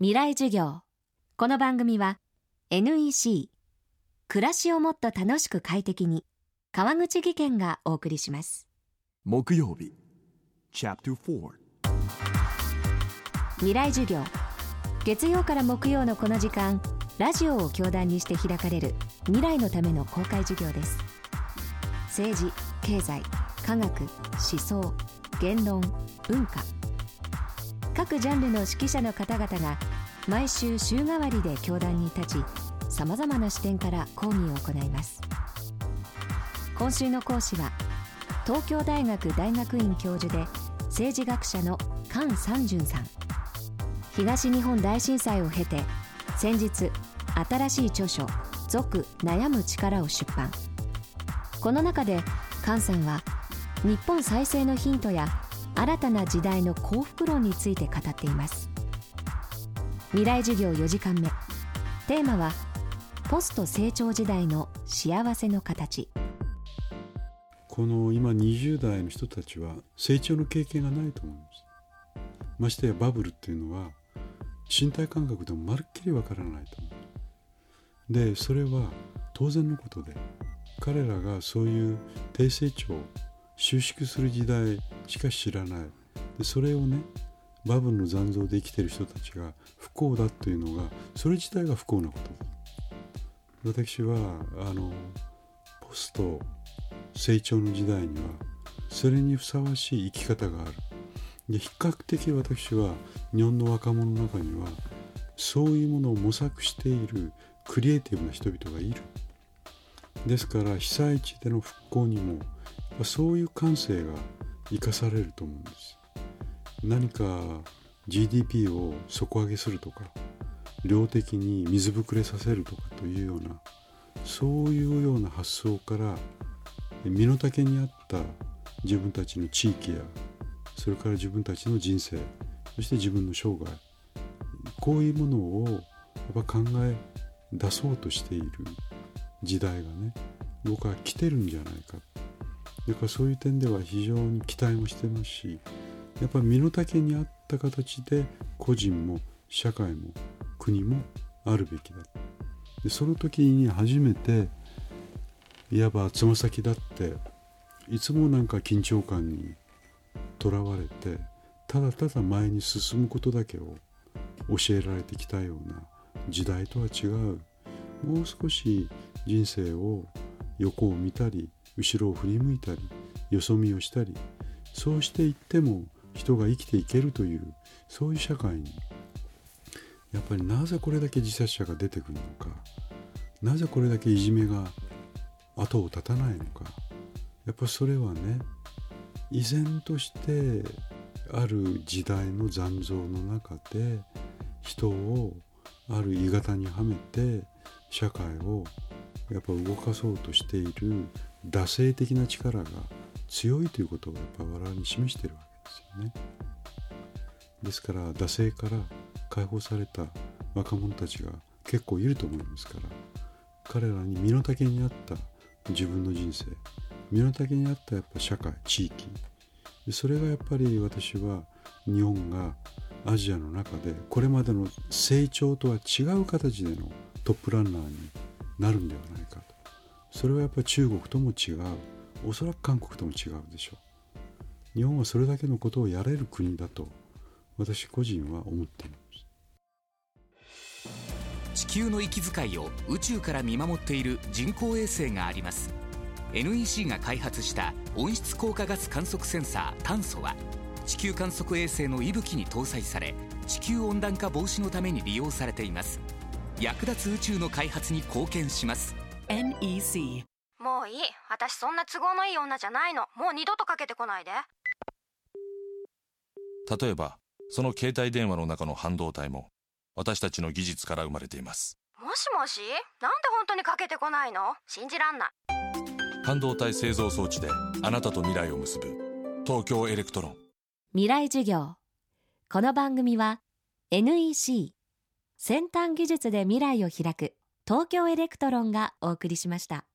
未来授業。この番組は NEC 暮らしをもっと楽しく快適に川口義賢がお送りします。木曜日 Chapter 4未来授業。月曜から木曜のこの時間ラジオを教壇にして開かれる未来のための公開授業です。政治経済科学思想言論文化各ジャンルの指揮者の方々が毎週週替わりで教壇に立ちさまざまな視点から講義を行います。今週の講師は東京大学大学院教授で政治学者の菅三淳さん。東日本大震災を経て先日新しい著書「続悩む力」を出版。この中で菅さんは日本再生のヒントや新たな時代の幸福論について語っています。未来授業4時間目。テーマはポスト成長時代の幸せの形。この今20代の人たちは成長の経験がないと思うんです。ましてやバブルっていうのは身体感覚でもまるっきりわからないと思う。でそれは当然のことで彼らがそういう低成長収縮する時代しか知らない。でそれをねバブルの残像で生きてる人たちが不幸だというのがそれ自体が不幸なこと。私はあのポスト成長の時代にはそれにふさわしい生き方がある。で比較的私は日本の若者の中にはそういうものを模索しているクリエイティブな人々がいる。ですから被災地での復興にもそういう感性が生かされると思うんです。何か GDP を底上げするとか量的に水ぶくれさせるとかというようなそういうような発想から身の丈に合った自分たちの地域やそれから自分たちの人生そして自分の生涯こういうものをやっぱ考え出そうとしている時代がね僕は来てるんじゃないかだからそういう点では非常に期待もしてますしやっぱり身の丈に合った形で個人も社会も国もあるべきだ。でその時に初めていわばつま先だっていつもなんか緊張感にとらわれてただただ前に進むことだけを教えられてきたような時代とは違うもう少し人生を横を見たり後ろを振り向いたりよそ見をしたりそうしていっても人が生きていけるというそういう社会にやっぱりなぜこれだけ自殺者が出てくるのかなぜこれだけいじめが後を絶たないのかやっぱそれはね依然としてある時代の残像の中で人をある鋳型にはめて社会をやっぱ動かそうとしている惰性的な力が強いということをやっぱ我々に示しているわけですよね。ですから惰性から解放された若者たちが結構いると思いますから彼らに身の丈に合った自分の人生身の丈に合ったやっぱ社会地域それがやっぱり私は日本がアジアの中でこれまでの成長とは違う形でのトップランナーになるんではないかとそれはやっぱり中国とも違う。おそらく韓国とも違うでしょう。日本はそれだけのことをやれる国だと私個人は思っています。地球の息遣いを宇宙から見守っている人工衛星があります。NEC が開発した温室効果ガス観測センサー炭素は地球観測衛星の息吹に搭載され地球温暖化防止のために利用されています。役立つ宇宙の開発に貢献します。NEC もういい。私そんな都合のいい女じゃないの。もう二度とかけてこないで。例えばその携帯電話の中の半導体も私たちの技術から生まれています。もしもし？なんで本当にかけてこないの？信じらんない。半導体製造装置であなたと未来を結ぶ東京エレクトロン。未来授業。この番組は NEC 先端技術で未来を開く東京エレクトロンがお送りしました。